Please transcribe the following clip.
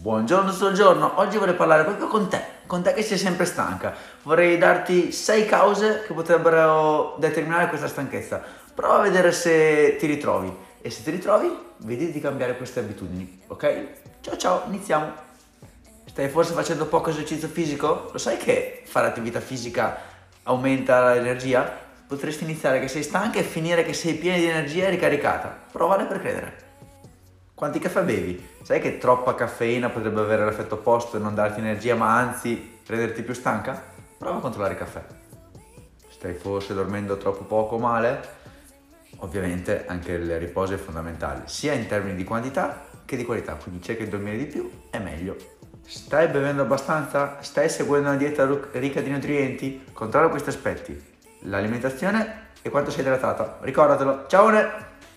Buongiorno giorno, oggi vorrei parlare proprio con te, con te che sei sempre stanca. Vorrei darti sei cause che potrebbero determinare questa stanchezza. Prova a vedere se ti ritrovi e se ti ritrovi, vedi di cambiare queste abitudini, ok? Ciao ciao, iniziamo. Stai forse facendo poco esercizio fisico? Lo sai che fare attività fisica aumenta l'energia? Potresti iniziare che sei stanca e finire che sei piena di energia e ricaricata. Provare per credere. Quanti caffè bevi? Sai che troppa caffeina potrebbe avere l'effetto opposto e non darti energia, ma anzi renderti più stanca? Prova a controllare il caffè. Stai forse dormendo troppo poco o male? Ovviamente anche il riposo è fondamentale, sia in termini di quantità che di qualità, quindi cerca di dormire di più è meglio. Stai bevendo abbastanza? Stai seguendo una dieta ricca di nutrienti? Controlla questi aspetti, l'alimentazione e quanto sei idratata. Ricordatelo. Ciao!